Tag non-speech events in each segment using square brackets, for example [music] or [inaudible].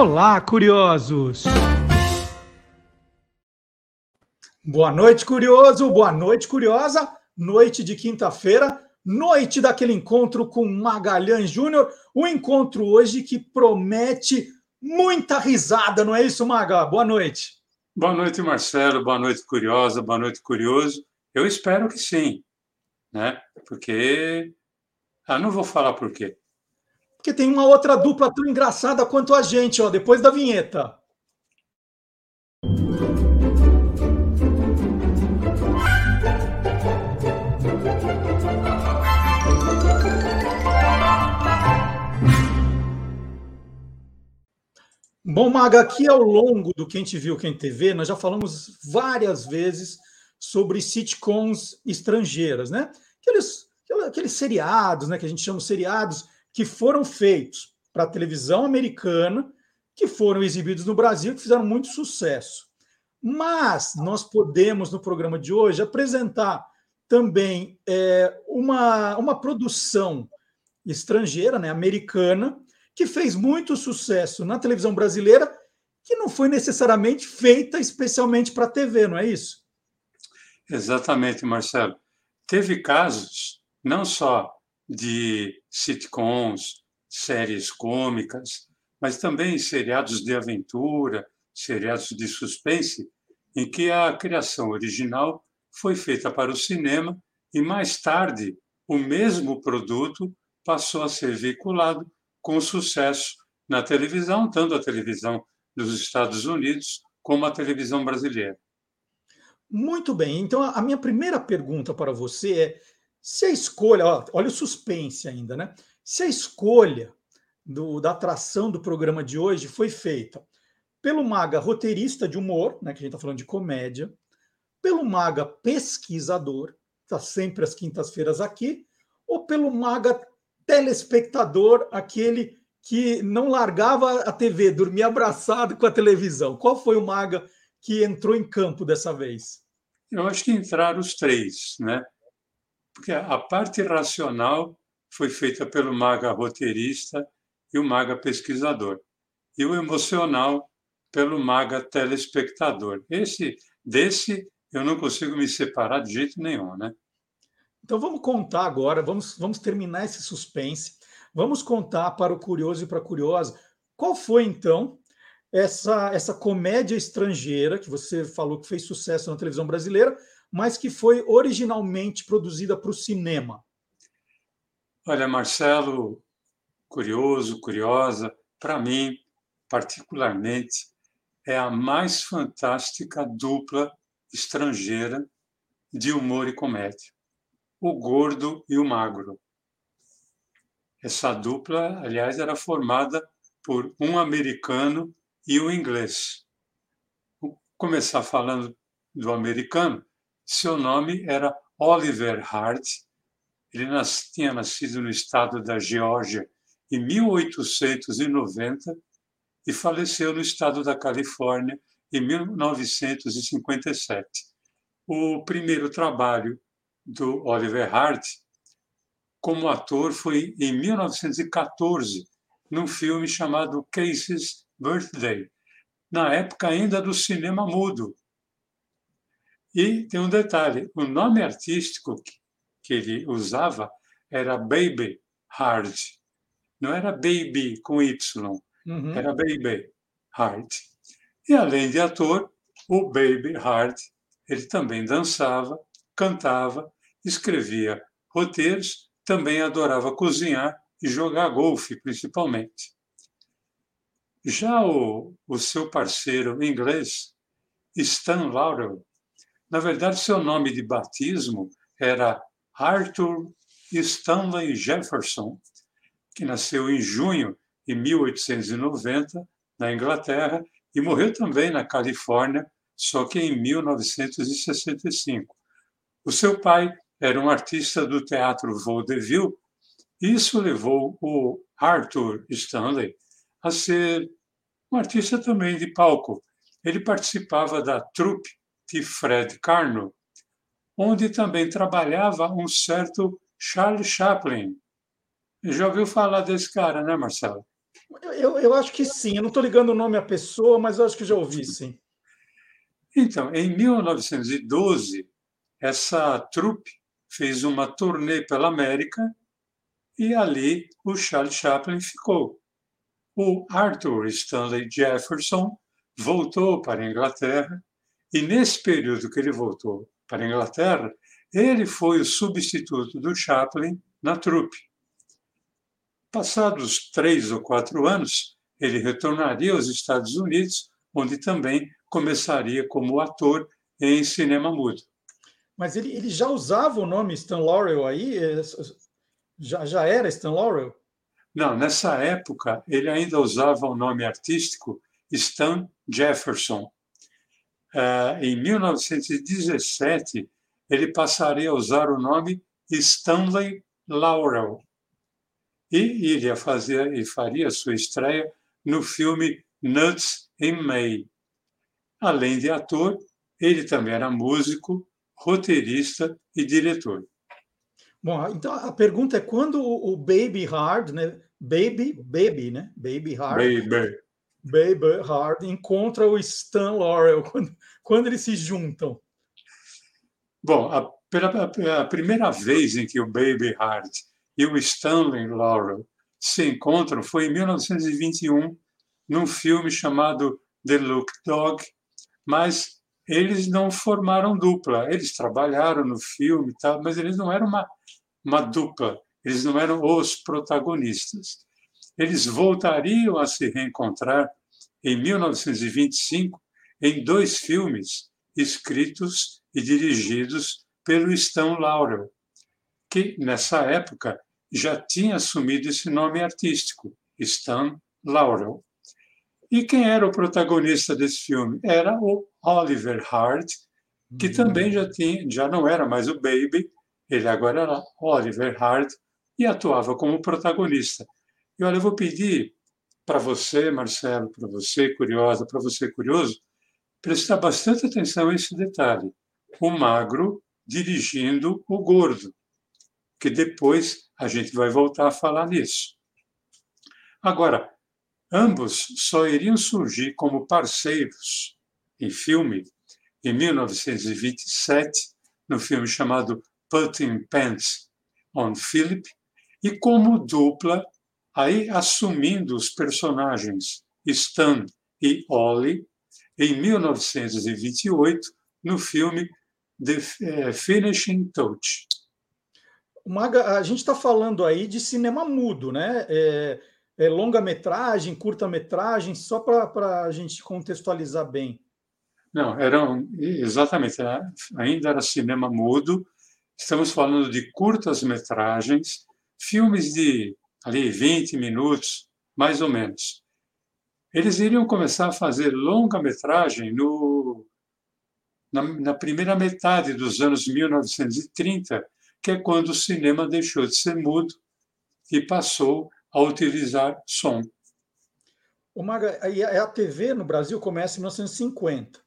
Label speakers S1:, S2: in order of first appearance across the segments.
S1: Olá, curiosos! Boa noite, curioso! Boa noite, curiosa! Noite de quinta-feira, noite daquele encontro com Magalhães Júnior. Um encontro hoje que promete muita risada, não é isso, Maga? Boa noite.
S2: Boa noite, Marcelo. Boa noite, curiosa. Boa noite, curioso. Eu espero que sim, né? Porque. Ah, não vou falar por quê.
S1: Porque tem uma outra dupla tão engraçada quanto a gente, ó, depois da vinheta. Bom, Maga, aqui ao longo do Quem Te Viu, Quem TV, nós já falamos várias vezes sobre sitcoms estrangeiras, né? Aqueles, aqueles seriados, né, que a gente chama de seriados, que foram feitos para a televisão americana, que foram exibidos no Brasil, que fizeram muito sucesso. Mas nós podemos, no programa de hoje, apresentar também é, uma, uma produção estrangeira, né, americana, que fez muito sucesso na televisão brasileira, que não foi necessariamente feita especialmente para a TV, não é isso?
S2: Exatamente, Marcelo. Teve casos, não só de sitcoms, séries cômicas, mas também seriados de aventura, seriados de suspense, em que a criação original foi feita para o cinema e mais tarde o mesmo produto passou a ser veiculado com sucesso na televisão, tanto a televisão dos Estados Unidos como a televisão brasileira.
S1: Muito bem. Então, a minha primeira pergunta para você é: se a escolha, ó, olha o suspense ainda, né? Se a escolha do, da atração do programa de hoje foi feita pelo maga roteirista de humor, né, que a gente está falando de comédia, pelo maga pesquisador, está sempre às quintas-feiras aqui, ou pelo maga telespectador, aquele que não largava a TV, dormia abraçado com a televisão. Qual foi o maga que entrou em campo dessa vez?
S2: Eu acho que entraram os três, né? Porque a parte racional foi feita pelo maga roteirista e o maga pesquisador, e o emocional pelo maga telespectador. Esse desse eu não consigo me separar de jeito nenhum, né?
S1: Então vamos contar agora, vamos, vamos terminar esse suspense. Vamos contar para o curioso e para a curiosa qual foi então essa essa comédia estrangeira que você falou que fez sucesso na televisão brasileira, mas que foi originalmente produzida para o cinema?
S2: Olha, Marcelo, curioso, curiosa, para mim, particularmente, é a mais fantástica dupla estrangeira de humor e comédia: o gordo e o magro. Essa dupla, aliás, era formada por um americano e um inglês. Vou começar falando do americano. Seu nome era Oliver Hart. Ele nas, tinha nascido no estado da Geórgia em 1890 e faleceu no estado da Califórnia em 1957. O primeiro trabalho do Oliver Hart como ator foi em 1914, num filme chamado Casey's Birthday, na época ainda do cinema mudo, e tem um detalhe: o nome artístico que ele usava era Baby Hard. Não era Baby com Y, uhum. era Baby Hard. E além de ator, o Baby Hard, ele também dançava, cantava, escrevia roteiros, também adorava cozinhar e jogar golfe, principalmente. Já o, o seu parceiro inglês, Stan Laurel, na verdade, seu nome de batismo era Arthur Stanley Jefferson, que nasceu em junho de 1890 na Inglaterra e morreu também na Califórnia, só que em 1965. O seu pai era um artista do teatro vaudeville isso levou o Arthur Stanley a ser um artista também de palco. Ele participava da troupe de Fred Carno, onde também trabalhava um certo Charles Chaplin. Já ouviu falar desse cara, né, Marcelo?
S1: Eu, eu acho que sim. Eu não estou ligando o nome à pessoa, mas eu acho que já ouvi, sim.
S2: Então, em 1912, essa trupe fez uma turnê pela América e ali o Charles Chaplin ficou. O Arthur Stanley Jefferson voltou para a Inglaterra e nesse período que ele voltou para a Inglaterra, ele foi o substituto do Chaplin na trupe. Passados três ou quatro anos, ele retornaria aos Estados Unidos, onde também começaria como ator em cinema mudo.
S1: Mas ele, ele já usava o nome Stan Laurel aí? É, já, já era Stan Laurel?
S2: Não, nessa época ele ainda usava o nome artístico Stan Jefferson. Uh, em 1917, ele passaria a usar o nome Stanley Laurel e iria fazer e faria sua estreia no filme Nuts in May. Além de ator, ele também era músico, roteirista e diretor.
S1: Bom, então a pergunta é quando o Baby Hard, né? Baby, Baby, né? Baby Hard.
S2: Baby.
S1: Baby Hard encontra o Stan Laurel quando, quando eles se juntam.
S2: Bom, a, a primeira vez em que o Baby Hard e o Stanley Laurel se encontram foi em 1921, num filme chamado The Look Dog, mas eles não formaram dupla. Eles trabalharam no filme, tal, mas eles não eram uma, uma dupla, eles não eram os protagonistas. Eles voltariam a se reencontrar em 1925 em dois filmes escritos e dirigidos pelo Stan Laurel, que nessa época já tinha assumido esse nome artístico, Stan Laurel. E quem era o protagonista desse filme? Era o Oliver Hart, que uhum. também já tinha, já não era mais o Baby, ele agora era Oliver Hart e atuava como protagonista. E olha, eu vou pedir para você, Marcelo, para você curiosa, para você curioso, prestar bastante atenção a esse detalhe. O magro dirigindo o gordo que depois a gente vai voltar a falar nisso. Agora, ambos só iriam surgir como parceiros em filme em 1927, no filme chamado Putting Pants on Philip, e como dupla, aí assumindo os personagens Stan e Ollie, em 1928, no filme The eh, Finishing Touch.
S1: Maga, a gente está falando aí de cinema mudo, né? É, é longa-metragem, curta-metragem, só para a gente contextualizar bem.
S2: Não, eram exatamente, ainda era cinema mudo. Estamos falando de curtas-metragens, filmes de ali 20 minutos, mais ou menos. Eles iriam começar a fazer longa-metragem no na, na primeira metade dos anos 1930 que é quando o cinema deixou de ser mudo e passou a utilizar som.
S1: O Maga, a TV no Brasil começa em 1950.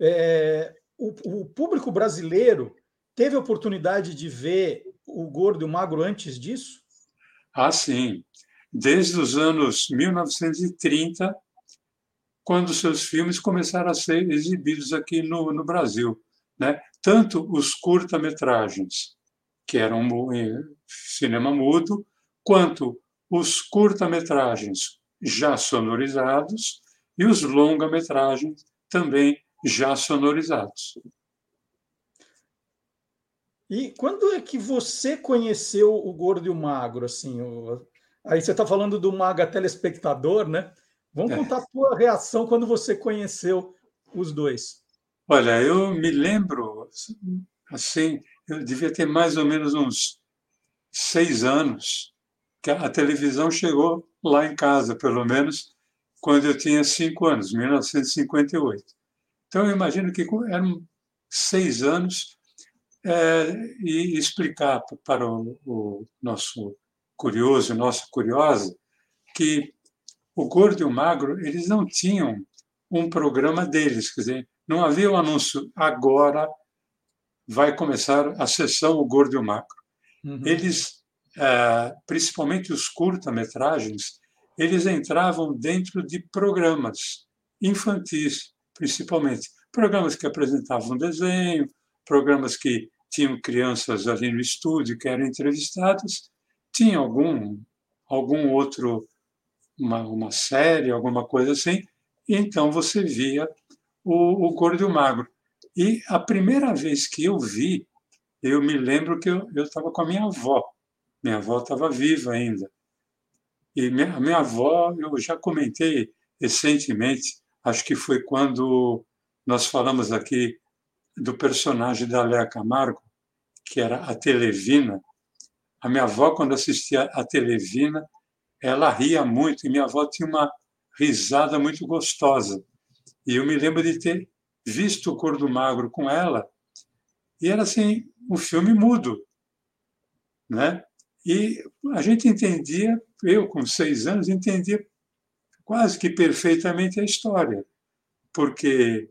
S1: É, o, o, público brasileiro teve a oportunidade de ver o Gordo e o Magro antes disso?
S2: Ah, sim. Desde os anos 1930, quando seus filmes começaram a ser exibidos aqui no, no Brasil. Né? Tanto os curta-metragens que eram cinema mudo, quanto os curta-metragens já sonorizados e os longa-metragens também já sonorizados.
S1: E quando é que você conheceu o Gordo e o Magro? Assim, o... Aí você está falando do Maga telespectador, né? Vamos é. contar a tua reação quando você conheceu os dois.
S2: Olha, eu me lembro, assim, eu devia ter mais ou menos uns seis anos, que a televisão chegou lá em casa, pelo menos quando eu tinha cinco anos, 1958. Então, eu imagino que eram seis anos é, e explicar para o, o nosso curioso, nossa curiosa, que o gordo e o magro, eles não tinham um programa deles, quer dizer, não havia um anúncio agora vai começar a sessão O Gordo e o Macro. Uhum. Eles, é, principalmente os curta-metragens, eles entravam dentro de programas infantis, principalmente. Programas que apresentavam desenho, programas que tinham crianças ali no estúdio que eram entrevistadas, tinha algum, algum outro, uma, uma série, alguma coisa assim, e então você via o, o gordo e o magro. E a primeira vez que eu vi, eu me lembro que eu estava com a minha avó. Minha avó estava viva ainda. E minha, minha avó, eu já comentei recentemente, acho que foi quando nós falamos aqui do personagem da Léa Camargo, que era a Televina. A minha avó, quando assistia a Televina, ela ria muito, e minha avó tinha uma risada muito gostosa. E eu me lembro de ter visto o Cor do Magro com ela, e era assim, um filme mudo. Né? E a gente entendia, eu com seis anos, entendia quase que perfeitamente a história, porque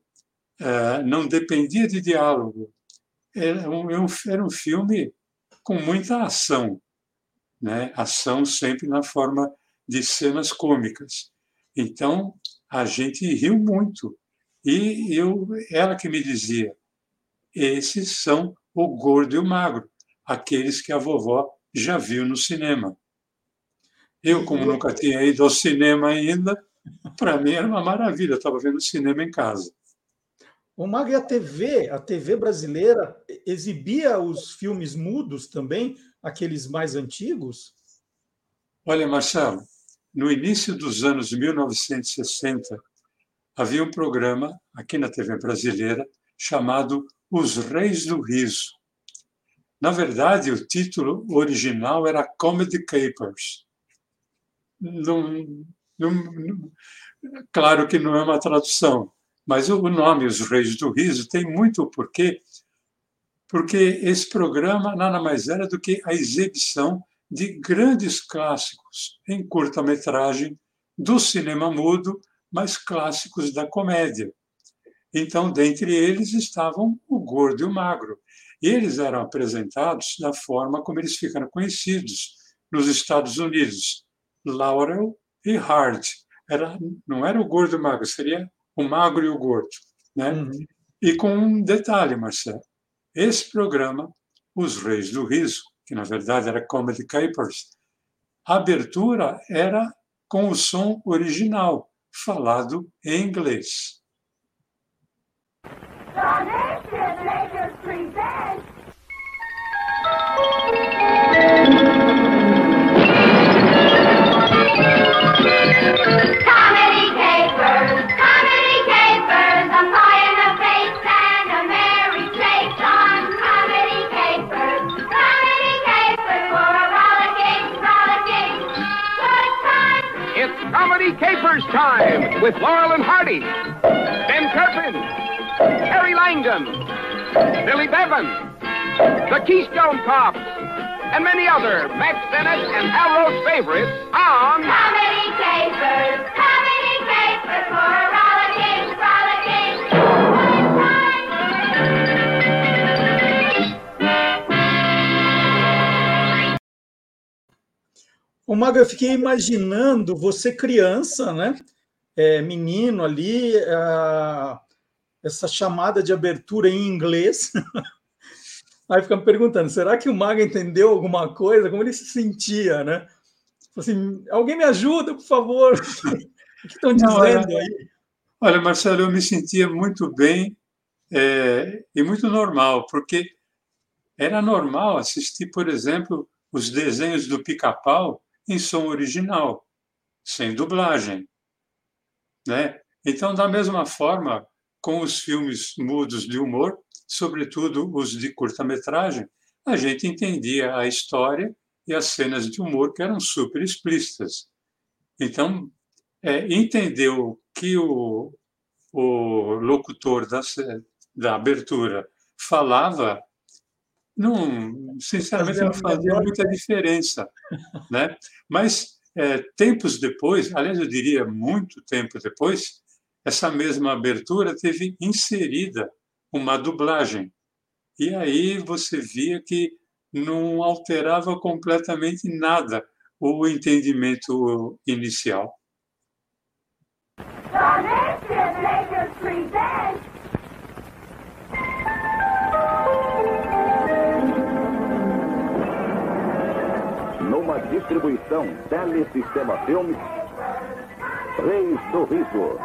S2: não dependia de diálogo. Era um, era um filme com muita ação, né? ação sempre na forma de cenas cômicas. Então, a gente riu muito. E eu, ela que me dizia, esses são o gordo e o magro, aqueles que a vovó já viu no cinema. Eu, como nunca tinha ido ao cinema ainda, para mim era uma maravilha, estava vendo cinema em casa.
S1: O Mag, a TV, a TV brasileira exibia os filmes mudos também, aqueles mais antigos?
S2: Olha, Marcelo, no início dos anos 1960, havia um programa aqui na TV brasileira chamado Os Reis do Riso. Na verdade, o título original era Comedy Capers. Claro que não é uma tradução, mas o nome Os Reis do Riso tem muito porquê, porque esse programa nada mais era do que a exibição de grandes clássicos em curta-metragem do cinema mudo, mas clássicos da comédia. Então, dentre eles estavam o gordo e o magro. Eles eram apresentados da forma como eles ficaram conhecidos nos Estados Unidos, Laurel e Hard. Era, não era o gordo e o magro, seria o magro e o gordo. Né? Uhum. E com um detalhe, Marcelo, esse programa, Os Reis do Riso, que na verdade era Comedy Capers, a abertura era com o som original, falado em inglês.
S3: Capers time with Laurel and Hardy, Ben Turpin, Terry Langdon, Billy Bevan, the Keystone Cops, and many other Max Bennett and Hal Roach favorites on
S1: O Mago, eu fiquei imaginando você criança, né? É, menino ali, essa chamada de abertura em inglês. [laughs] Aí fica me perguntando, será que o Mago entendeu alguma coisa? Como ele se sentia, né? Assim, alguém me ajuda, por favor. [laughs] o que estão dizendo olha, aí?
S2: Olha, Marcelo, eu me sentia muito bem é, e muito normal, porque era normal assistir, por exemplo, os desenhos do pica-pau em som original, sem dublagem. Né? Então, da mesma forma, com os filmes mudos de humor, sobretudo os de curta-metragem, a gente entendia a história e as cenas de humor que eram super explícitas. Então, é, entendeu que o, o locutor da, da abertura falava não, [laughs] sinceramente, não fazia muita diferença. Né? Mas, é, tempos depois, aliás, eu diria muito tempo depois, essa mesma abertura teve inserida uma dublagem. E aí você via que não alterava completamente nada o entendimento inicial.
S4: Distribuição Telesistema Filmes, Rei Sorriso.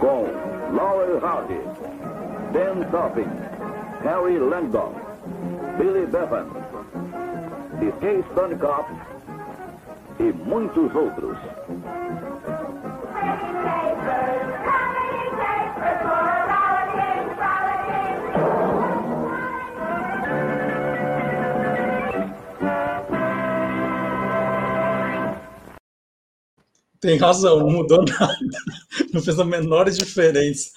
S4: Com Laurel Hardy, Dan Topping, Harry Langdon, Billy Bevan, The Stone Cop e muitos outros.
S1: Tem razão, não mudou nada. Não fez a menor diferença.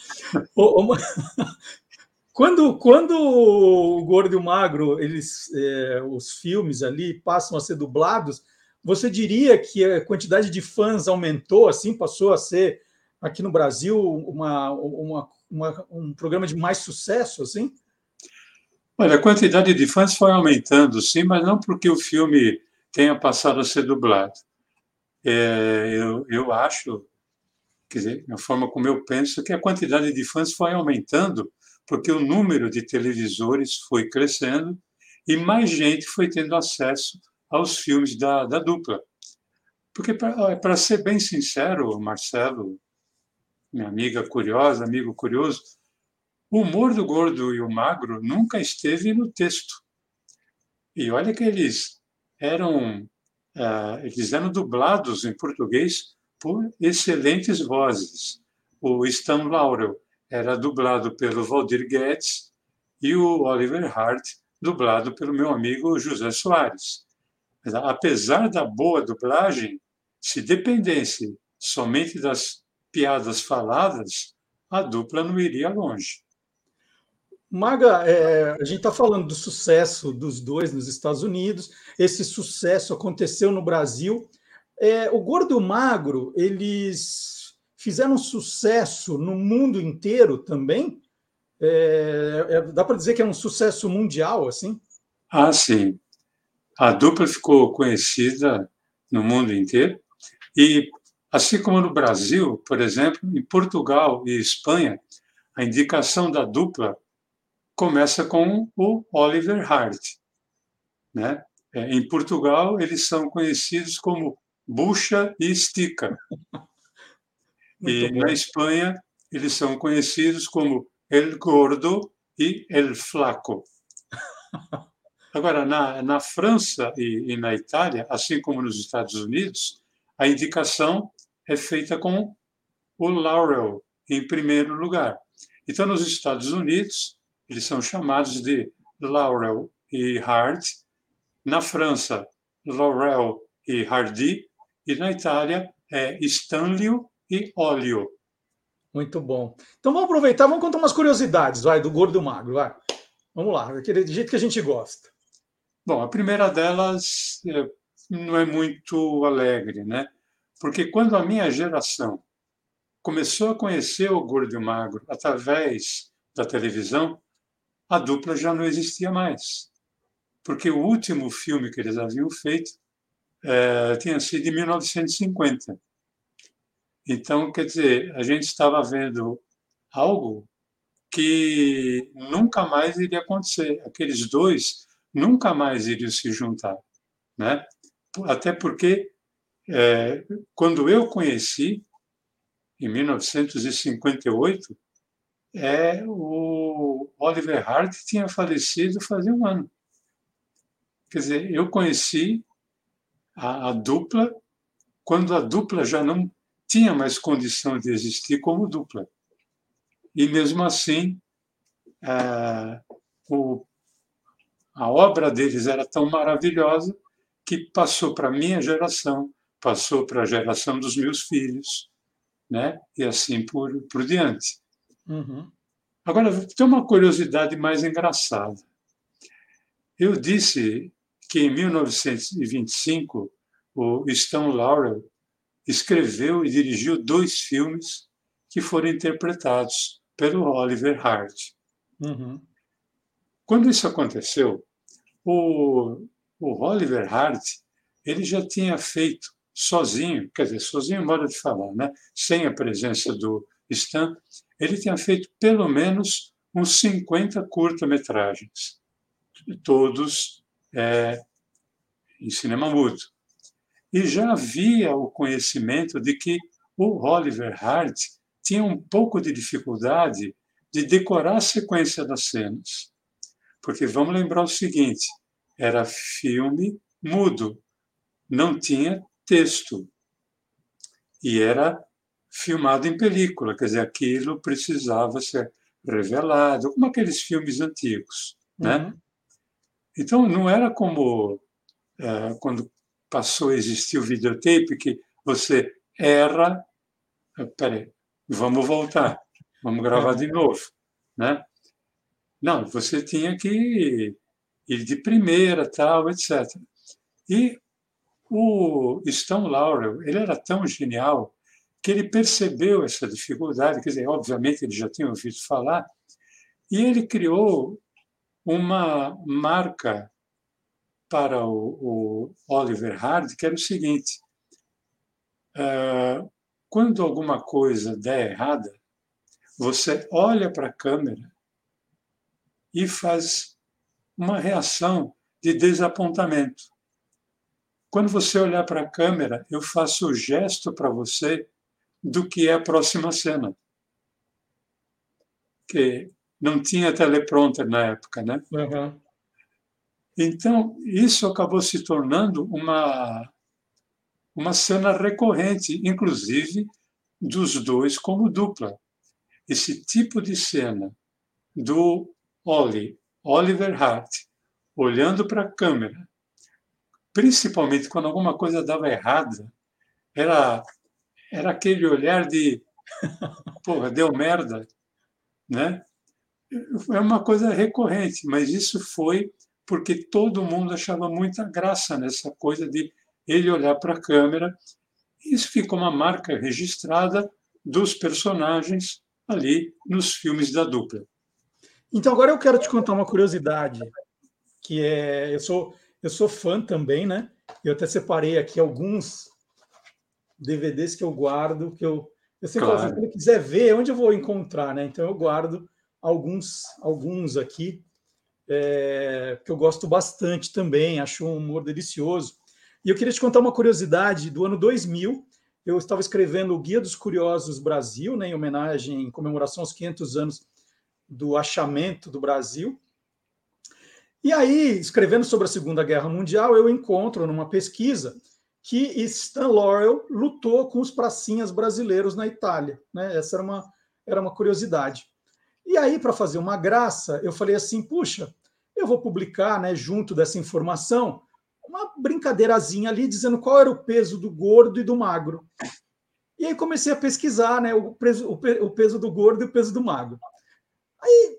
S1: Quando, quando o Gordo e o Magro, eles, é, os filmes ali passam a ser dublados, você diria que a quantidade de fãs aumentou, assim, passou a ser aqui no Brasil uma, uma, uma, um programa de mais sucesso, assim?
S2: Olha, a quantidade de fãs foi aumentando, sim, mas não porque o filme tenha passado a ser dublado. É, eu, eu acho, quer dizer, a forma como eu penso, que a quantidade de fãs foi aumentando porque o número de televisores foi crescendo e mais gente foi tendo acesso aos filmes da, da dupla. Porque, para ser bem sincero, Marcelo, minha amiga curiosa, amigo curioso, o humor do gordo e o magro nunca esteve no texto. E olha que eles eram uh, eles eram dublados em português por excelentes vozes. O Stan Laurel era dublado pelo Valdir Guedes e o Oliver Hart dublado pelo meu amigo José Soares. Apesar da boa dublagem, se dependesse somente das piadas faladas, a dupla não iria longe.
S1: Maga, é, a gente está falando do sucesso dos dois nos Estados Unidos. Esse sucesso aconteceu no Brasil. É, o Gordo e o Magro, eles fizeram sucesso no mundo inteiro também? É, é dá para dizer que é um sucesso mundial, assim?
S2: Ah, sim. A dupla ficou conhecida no mundo inteiro. E, assim como no Brasil, por exemplo, em Portugal e Espanha, a indicação da dupla começa com o Oliver Hart. Né? É, em Portugal, eles são conhecidos como Bucha e Estica. [laughs] e na Espanha, eles são conhecidos como El Gordo e El Flaco. [laughs] Agora, na, na França e, e na Itália, assim como nos Estados Unidos, a indicação é feita com o Laurel em primeiro lugar. Então, nos Estados Unidos, eles são chamados de Laurel e Hart. Na França, Laurel e Hardy. E na Itália, é Stanlio e Olio.
S1: Muito bom. Então vamos aproveitar, vamos contar umas curiosidades, vai, do gordo e do magro, vai. Vamos lá, daquele jeito que a gente gosta.
S2: Bom, a primeira delas é, não é muito alegre, né? Porque quando a minha geração começou a conhecer o gordo e o magro através da televisão, a dupla já não existia mais. Porque o último filme que eles haviam feito é, tinha sido em 1950. Então, quer dizer, a gente estava vendo algo que nunca mais iria acontecer. Aqueles dois nunca mais iriam se juntar, né? Até porque é, quando eu conheci em 1958 é o Oliver Hart tinha falecido fazia um ano. Quer dizer, eu conheci a, a dupla quando a dupla já não tinha mais condição de existir como dupla. E mesmo assim, a, o, a obra deles era tão maravilhosa que passou para a minha geração, passou para a geração dos meus filhos, né? e assim por, por diante.
S1: Uhum.
S2: Agora, tem uma curiosidade mais engraçada. Eu disse que em 1925 o Stan Laurel escreveu e dirigiu dois filmes que foram interpretados pelo Oliver Hart.
S1: Uhum.
S2: Quando isso aconteceu, o, o Oliver Hart ele já tinha feito sozinho, quer dizer, sozinho, modo de falar, né? sem a presença do Stan, ele tinha feito pelo menos uns 50 curta-metragens, todos é, em cinema mudo. E já havia o conhecimento de que o Oliver Hart tinha um pouco de dificuldade de decorar a sequência das cenas. Porque vamos lembrar o seguinte: era filme mudo, não tinha texto. E era filmado em película, quer dizer, aquilo precisava ser revelado, como aqueles filmes antigos. Né?
S1: Uhum.
S2: Então, não era como é, quando passou a existir o videotape, que você erra. Peraí, vamos voltar, vamos gravar de novo. Né? Não, você tinha que ir de primeira, tal, etc. E o Stan Laurel, ele era tão genial que ele percebeu essa dificuldade, quer dizer, obviamente ele já tinha ouvido falar, e ele criou uma marca para o, o Oliver Hard, que era o seguinte: uh, quando alguma coisa der errada, você olha para a câmera e faz uma reação de desapontamento. Quando você olhar para a câmera, eu faço o gesto para você do que é a próxima cena. Que não tinha teleprompter na época, né?
S1: Uhum.
S2: Então, isso acabou se tornando uma, uma cena recorrente, inclusive dos dois como dupla. Esse tipo de cena do Oli, Oliver Hart, olhando para a câmera principalmente quando alguma coisa dava errada, era, era aquele olhar de [laughs] porra, deu merda, né? É uma coisa recorrente, mas isso foi porque todo mundo achava muita graça nessa coisa de ele olhar para a câmera. Isso ficou uma marca registrada dos personagens ali nos filmes da dupla.
S1: Então agora eu quero te contar uma curiosidade, que é eu sou eu sou fã também, né? Eu até separei aqui alguns DVDs que eu guardo, que eu, eu sempre claro. falo assim, quando quiser ver, onde eu vou encontrar, né? Então eu guardo alguns, alguns aqui é, que eu gosto bastante também, acho um humor delicioso. E eu queria te contar uma curiosidade do ano 2000. Eu estava escrevendo o Guia dos Curiosos Brasil, né, em homenagem, em comemoração aos 500 anos do achamento do Brasil. E aí, escrevendo sobre a Segunda Guerra Mundial, eu encontro numa pesquisa que Stan Laurel lutou com os pracinhas brasileiros na Itália. Né? Essa era uma, era uma curiosidade. E aí, para fazer uma graça, eu falei assim: puxa, eu vou publicar, né, junto dessa informação, uma brincadeirazinha ali dizendo qual era o peso do gordo e do magro. E aí comecei a pesquisar né, o, peso, o peso do gordo e o peso do magro. Aí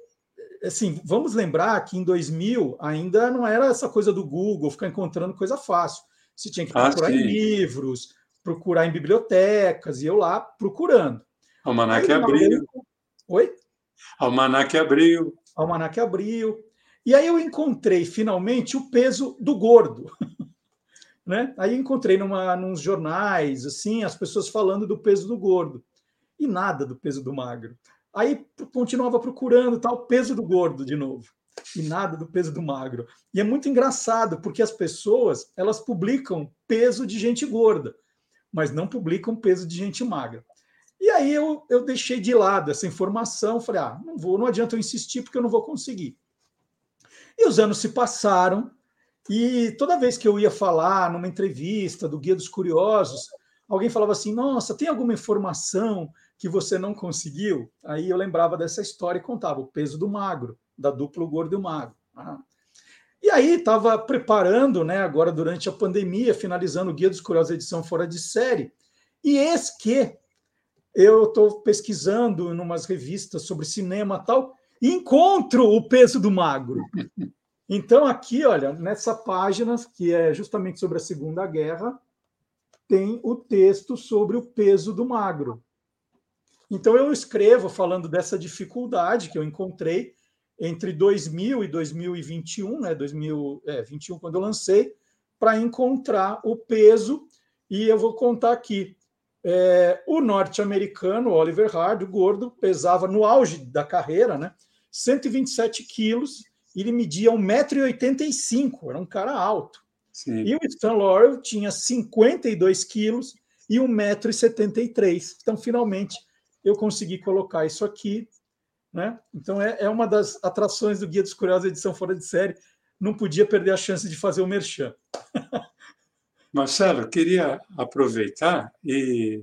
S1: assim, vamos lembrar que em 2000 ainda não era essa coisa do Google ficar encontrando coisa fácil. Você tinha que procurar ah, em livros, procurar em bibliotecas, e eu lá procurando.
S2: Almanac aí, abriu.
S1: Oi?
S2: Almanac abriu.
S1: Almanac abriu. E aí eu encontrei finalmente o peso do gordo. [laughs] né? Aí encontrei numa, nos jornais, assim, as pessoas falando do peso do gordo. E nada do peso do magro. Aí continuava procurando tal peso do gordo de novo e nada do peso do magro. E é muito engraçado porque as pessoas elas publicam peso de gente gorda, mas não publicam peso de gente magra. E aí eu, eu deixei de lado essa informação, falei, ah, não vou, não adianta eu insistir porque eu não vou conseguir. E os anos se passaram e toda vez que eu ia falar numa entrevista do Guia dos Curiosos, alguém falava assim: "Nossa, tem alguma informação que você não conseguiu, aí eu lembrava dessa história e contava o peso do magro, da duplo gordo e magro. Ah. E aí estava preparando, né, agora durante a pandemia, finalizando o Guia dos Curiosos edição fora de série. E eis que eu estou pesquisando em umas revistas sobre cinema tal, e encontro o peso do magro. [laughs] Então aqui, olha, nessa página que é justamente sobre a Segunda Guerra, tem o texto sobre o peso do magro. Então eu escrevo falando dessa dificuldade que eu encontrei entre 2000 e 2021, né, 2021 é, quando eu lancei, para encontrar o peso e eu vou contar aqui. É, o norte-americano Oliver Hard, o gordo, pesava no auge da carreira, né, 127 quilos, e ele media 1,85m, era um cara alto. Sim. E o Stan Laurel tinha 52 quilos e 1,73m. Então, finalmente, eu consegui colocar isso aqui. Né? Então, é, é uma das atrações do Guia dos Curiosos, edição fora de série. Não podia perder a chance de fazer o merchan. [laughs]
S2: Marcelo, queria aproveitar e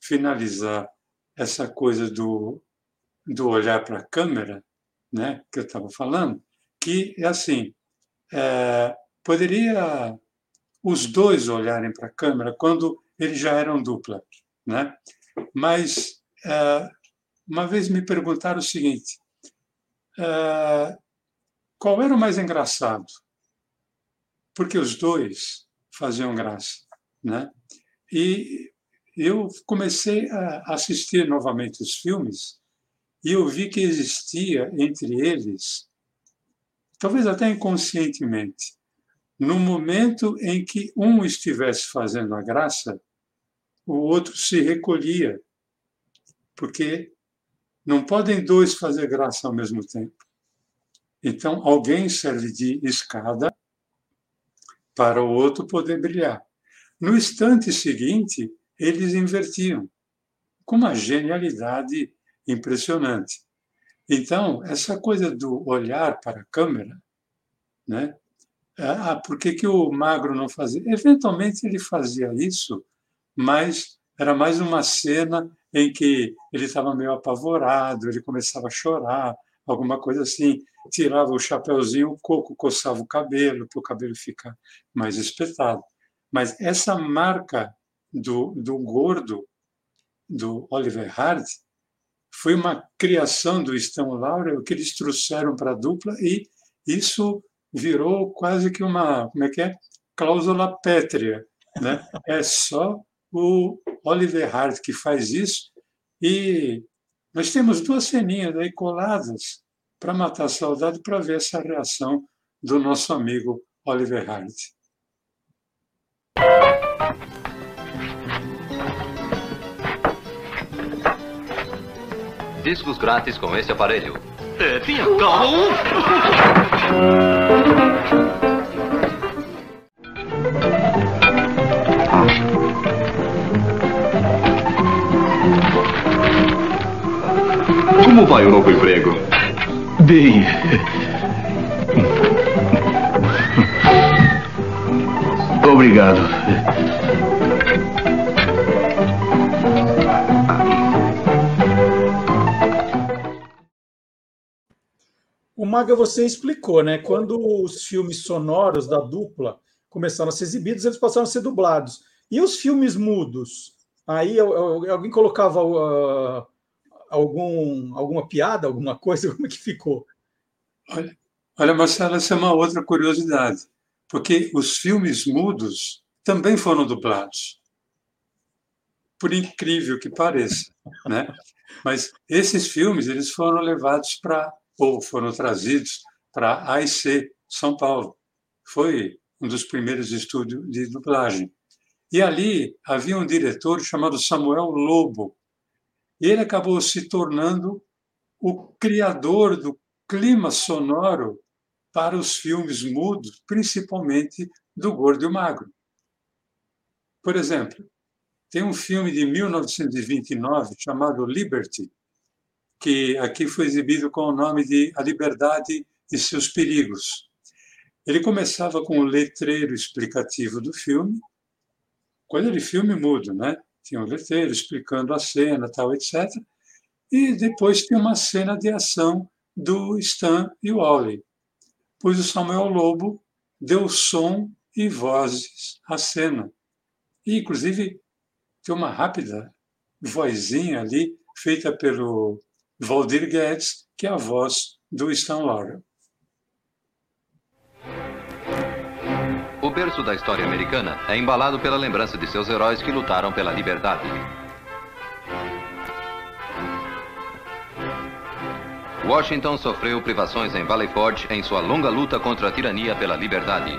S2: finalizar essa coisa do, do olhar para a câmera, né, que eu estava falando, que é assim, é, poderia os dois olharem para a câmera quando eles já eram dupla, né? Mas uma vez me perguntaram o seguinte: é, qual era o mais engraçado? Porque os dois faziam graça, né? E eu comecei a assistir novamente os filmes e eu vi que existia entre eles, talvez até inconscientemente, no momento em que um estivesse fazendo a graça, o outro se recolhia, porque não podem dois fazer graça ao mesmo tempo. Então, alguém serve de escada para o outro poder brilhar. No instante seguinte, eles invertiam, com uma genialidade impressionante. Então, essa coisa do olhar para a câmera, né? Ah, por que, que o magro não fazia? Eventualmente ele fazia isso, mas era mais uma cena em que ele estava meio apavorado, ele começava a chorar, alguma coisa assim, tirava o chapéuzinho, o coco coçava o cabelo, para o cabelo ficar mais espetado. Mas essa marca do, do gordo, do Oliver Hart, foi uma criação do Stan Laurel que eles trouxeram para a dupla e isso virou quase que uma, como é que é? Cláusula pétrea, né? É só o Oliver Hart que faz isso e nós temos duas ceninhas aí coladas para matar a saudade para ver essa reação do nosso amigo Oliver Hart.
S5: Discos grátis com esse aparelho. É, tenha calma.
S6: Como vai o novo emprego?
S7: Bem. Obrigado.
S1: O Maga, você explicou, né? Quando os filmes sonoros da dupla começaram a ser exibidos, eles passaram a ser dublados. E os filmes mudos? Aí alguém colocava uh, algum, alguma piada, alguma coisa? [laughs] Como é que ficou?
S2: Olha, olha, Marcelo, essa é uma outra curiosidade, porque os filmes mudos também foram dublados. Por incrível que pareça, né? Mas esses filmes eles foram levados para ou foram trazidos para AIC São Paulo. Foi um dos primeiros estúdios de dublagem. E ali havia um diretor chamado Samuel Lobo. Ele acabou se tornando o criador do clima sonoro para os filmes mudos, principalmente do Gordo e o Magro. Por exemplo, tem um filme de 1929 chamado Liberty, que aqui foi exibido com o nome de A Liberdade e seus Perigos. Ele começava com o letreiro explicativo do filme, coisa de filme mudo, né? Tinha um letreiro explicando a cena, tal, etc. E depois tinha uma cena de ação do Stan e o Wally, pois o Samuel Lobo deu som e vozes à cena. E, inclusive, tem uma rápida vozinha ali, feita pelo Valdir Guedes, que é a voz do Stan Laurel.
S5: Berço da história americana, é embalado pela lembrança de seus heróis que lutaram pela liberdade. Washington sofreu privações em Valley Forge em sua longa luta contra a tirania pela liberdade.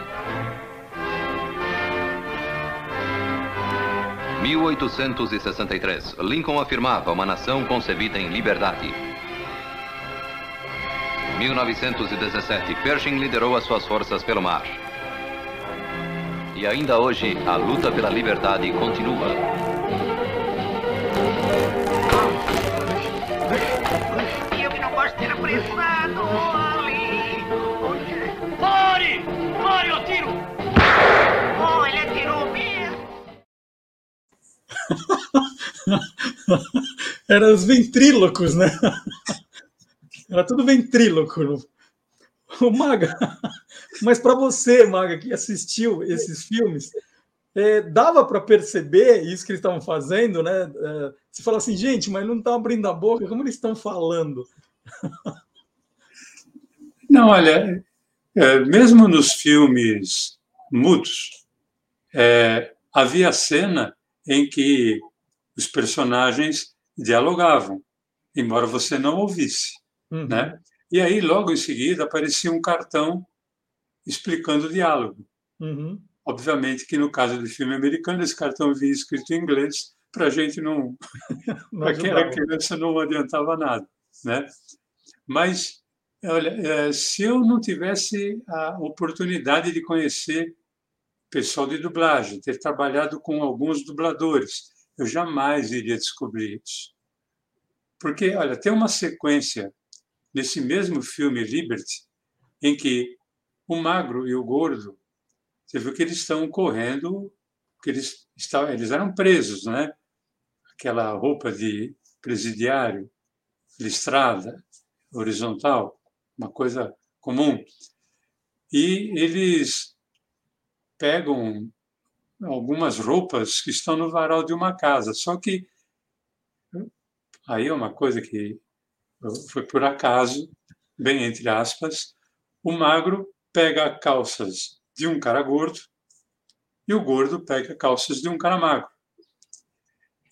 S5: 1863. Lincoln afirmava uma nação concebida em liberdade. 1917. Pershing liderou as suas forças pelo mar. E ainda hoje, a luta pela liberdade continua.
S6: Eu que não gosto de ser apressado. Ali. Pare! Pare, eu tiro! Oh, ele atirou mesmo. [laughs]
S1: Eram os ventrílocos, né? [laughs] Era tudo ventríloco. O Maga, mas para você, Maga, que assistiu esses filmes, é, dava para perceber isso que eles estavam fazendo, né? É, você fala assim, gente, mas não estão abrindo a boca, como eles estão falando?
S2: Não, olha, é, mesmo nos filmes mudos, é, havia cena em que os personagens dialogavam, embora você não ouvisse,
S1: Uhum.
S2: né? E aí, logo em seguida, aparecia um cartão explicando o diálogo.
S1: Uhum.
S2: Obviamente que no caso do filme americano, esse cartão vinha escrito em inglês, para a gente não, [laughs] para quem era criança não adiantava nada, né? Mas, olha, eh, se eu não tivesse a oportunidade de conhecer pessoal de dublagem, ter trabalhado com alguns dubladores, eu jamais iria descobrir isso. Porque, olha, tem uma sequência nesse mesmo filme Liberty em que o magro e o gordo, você viu que eles estão correndo, que eles estavam, eles eram presos, né? Aquela roupa de presidiário, listrada, horizontal, uma coisa comum. E eles pegam algumas roupas que estão no varal de uma casa, só que aí é uma coisa que foi por acaso, bem entre aspas, o magro pega calças de um cara gordo e o gordo pega calças de um cara magro.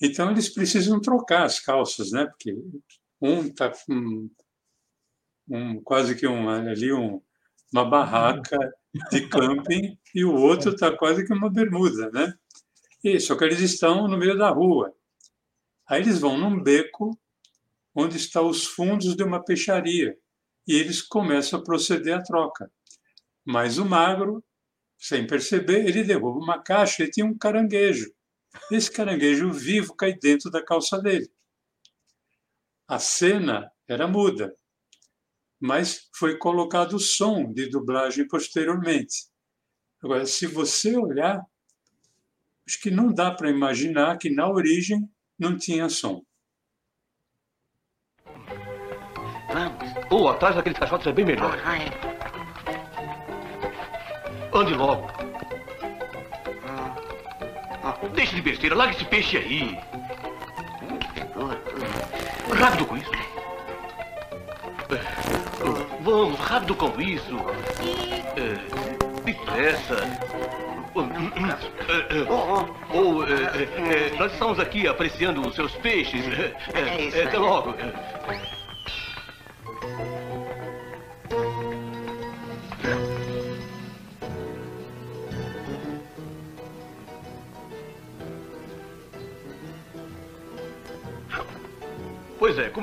S2: Então eles precisam trocar as calças, né? Porque um está com um, quase que um, ali um, uma barraca de camping e o outro está quase que uma bermuda, né? E, só que eles estão no meio da rua. Aí eles vão num beco onde estão os fundos de uma peixaria e eles começam a proceder à troca. Mas o magro, sem perceber, ele derruba uma caixa e tinha um caranguejo. Esse caranguejo vivo cai dentro da calça dele. A cena era muda, mas foi colocado o som de dublagem posteriormente. Agora, se você olhar, acho que não dá para imaginar que na origem não tinha som.
S6: Vamos.
S8: Ou atrás daqueles caixotes é bem melhor.
S6: Ah, é.
S8: Ande logo.
S6: Ah,
S8: Deixe de besteira, largue esse peixe aí.
S6: ah,
S8: Rápido com isso. Vamos, rápido com isso. É, Depressa.
S6: Oh, oh.
S8: Ou, é, nós estamos aqui apreciando os seus peixes. É,
S6: É
S8: é, Até logo.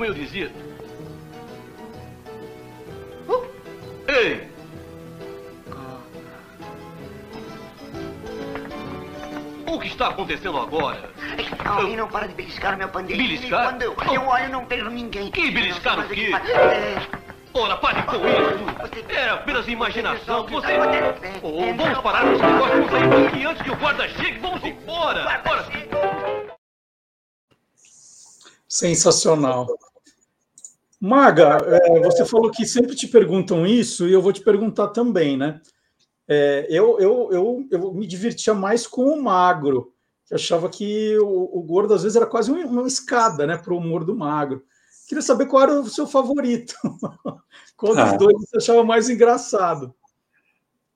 S8: Como eu dizia. Uh, Ei! O que está acontecendo agora?
S6: Alguém não para de beliscar o meu pandeirinho.
S8: Beliscar?
S6: Quando eu, eu olho, não vejo ninguém.
S8: Que beliscar o quê?
S6: fazer. É,
S8: Ora, pare com isso! Era apenas imaginação. Você.
S6: Você-
S8: Oh, vamos parar com esse negócio. Vamos sair daqui antes que o guarda chegue. Vamos embora! Ora,
S1: Sensacional. Maga, é, você falou que sempre te perguntam isso e eu vou te perguntar também, né? É, eu, eu, eu, eu me divertia mais com o magro, que achava que o, o gordo às vezes era quase uma, uma escada, né, para o humor do magro. Queria saber qual era o seu favorito. [laughs] qual dos
S2: Ah.
S1: dois você achava mais engraçado?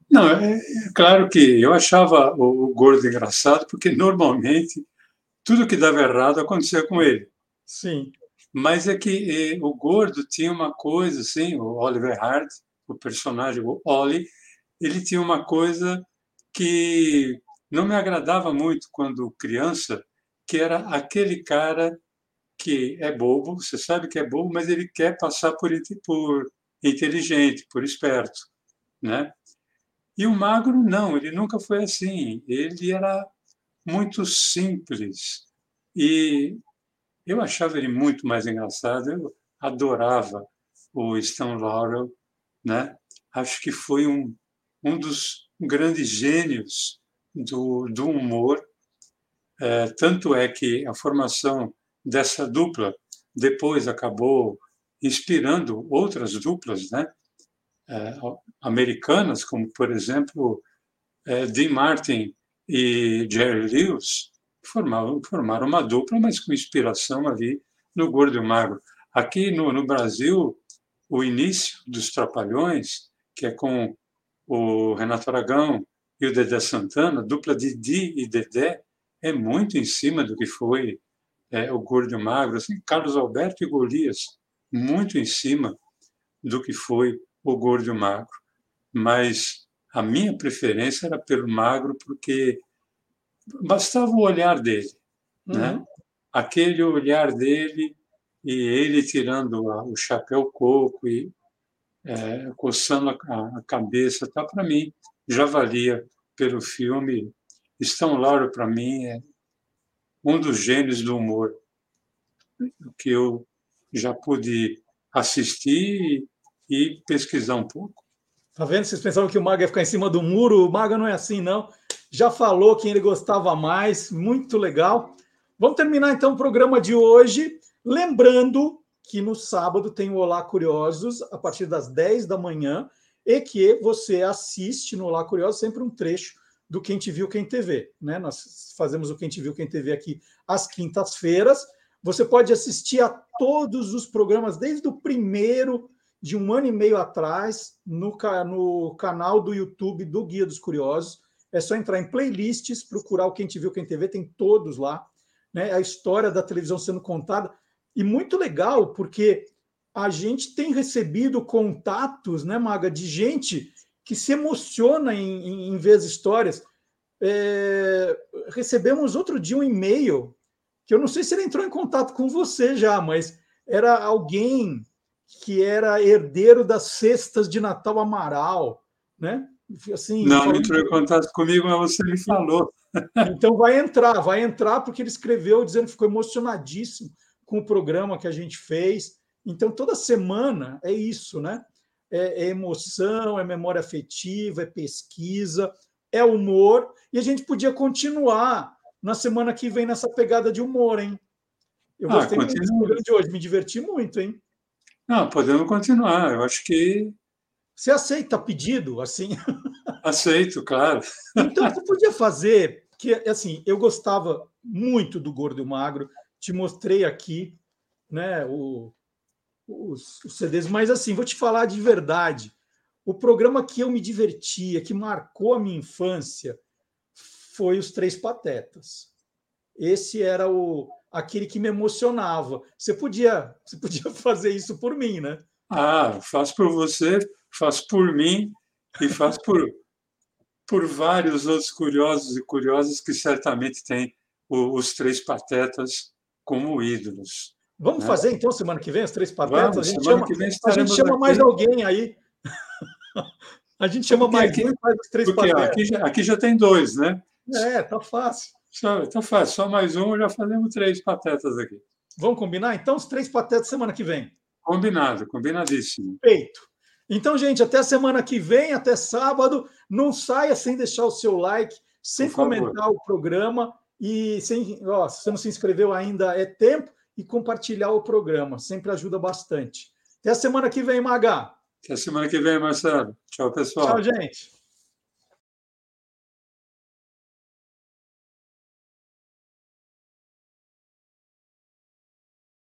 S2: Não, é, é claro que eu achava o, o gordo engraçado, porque normalmente tudo que dava errado acontecia com ele.
S1: Sim.
S2: Mas é que o gordo tinha uma coisa, assim, o Oliver Hart, o personagem, o Ollie, ele tinha uma coisa que não me agradava muito quando criança, que era aquele cara que é bobo, você sabe que é bobo, mas ele quer passar por, por inteligente, por esperto, né? E o magro não, ele nunca foi assim. Ele era muito simples e eu achava ele muito mais engraçado. Eu adorava o Stan Laurel, né? Acho que foi um um dos grandes gênios do, do humor. É, tanto é que a formação dessa dupla depois acabou inspirando outras duplas, né? É, americanas, como por exemplo é, Dean Martin e Jerry Lewis, formaram, formaram uma dupla, mas com inspiração ali no Gordo e Magro. Aqui no, no Brasil, o início dos Trapalhões, que é com o Renato Aragão e o Dedé Santana, dupla Didi e Dedé, é muito em cima do que foi é, o Gordo e o Magro. Assim, Carlos Alberto e Golias, muito em cima do que foi o Gordo e o Magro. Mas a minha preferência era pelo Magro, porque bastava o olhar dele. Né? Uhum. Né? Aquele olhar dele e ele tirando o chapéu coco e é, coçando a, a cabeça, tá? para mim já valia pelo filme. Estão Lauro, para mim, é um dos gênios do humor que eu já pude assistir e, pesquisar um pouco.
S1: Tá vendo? Vocês pensavam que o Maga ia ficar em cima do muro? O Maga não é assim, não. Já falou quem ele gostava mais, muito legal. Vamos terminar então o programa de hoje, lembrando que no sábado tem o Olá Curiosos, a partir das 10 da manhã, e que você assiste no Olá Curiosos sempre um trecho do Quem Te Viu, Quem TV. Né? Nós fazemos o Quem Te Viu, Quem TV aqui às quintas-feiras. Você pode assistir a todos os programas, desde o primeiro de um ano e meio atrás, no, no canal do YouTube do Guia dos Curiosos. É só entrar em playlists, procurar o Quem Te Viu, Quem TV, tem todos lá. Né? A história da televisão sendo contada e muito legal, porque a gente tem recebido contatos, né, Maga, de gente que se emociona em, em, em ver as histórias. É, recebemos outro dia um e-mail, que eu não sei se ele entrou em contato com você já, mas era alguém que era herdeiro das cestas de Natal Amaral, né?
S2: Assim, não falando... entrou em contato comigo, mas você me falou.
S1: Então vai entrar, vai entrar, porque ele escreveu dizendo que ficou emocionadíssimo com o programa que a gente fez. Então, toda semana é isso, né? É, é emoção, é memória afetiva, é pesquisa, é humor. E a gente podia continuar na semana que vem nessa pegada de humor, hein? Eu ah, gostei muito do programa de hoje, me diverti muito, hein?
S2: Não, podemos continuar. Eu acho que.
S1: Você aceita pedido, assim? [laughs]
S2: Aceito, claro.
S1: Então, você podia fazer, que assim, eu gostava muito do Gordo e o Magro, te mostrei aqui né, o, os, os, CDs, mas assim, vou te falar de verdade. O programa que eu me divertia, que marcou a minha infância, foi Os Três Patetas. Esse era o aquele que me emocionava. Você podia, você podia [laughs] fazer isso por mim, né?
S2: Ah, faço por você, faço por mim e faço por, por vários outros curiosos e curiosas que certamente têm os Três Patetas como ídolos.
S1: Vamos né? fazer então semana que vem as três patetas? Vamos, a gente chama, a gente chama mais alguém aí. [laughs] a gente chama porque mais
S2: aqui, faz as três porque patetas. Aqui já, aqui já tem dois, né?
S1: É, tá fácil.
S2: Só, tá fácil, só mais um, já fazemos três patetas aqui.
S1: Vamos combinar? Então, os três patetas semana que vem.
S2: Combinado, combinadíssimo.
S1: Feito. Então, gente, até semana que vem, até sábado. Não saia sem deixar o seu like, sem comentar o programa. E sem, ó, se você não se inscreveu ainda, é tempo e compartilhar o programa. Sempre ajuda bastante. Até a semana que vem, Maga.
S2: Até a semana que vem, Marcelo. Tchau, pessoal.
S1: Tchau, gente.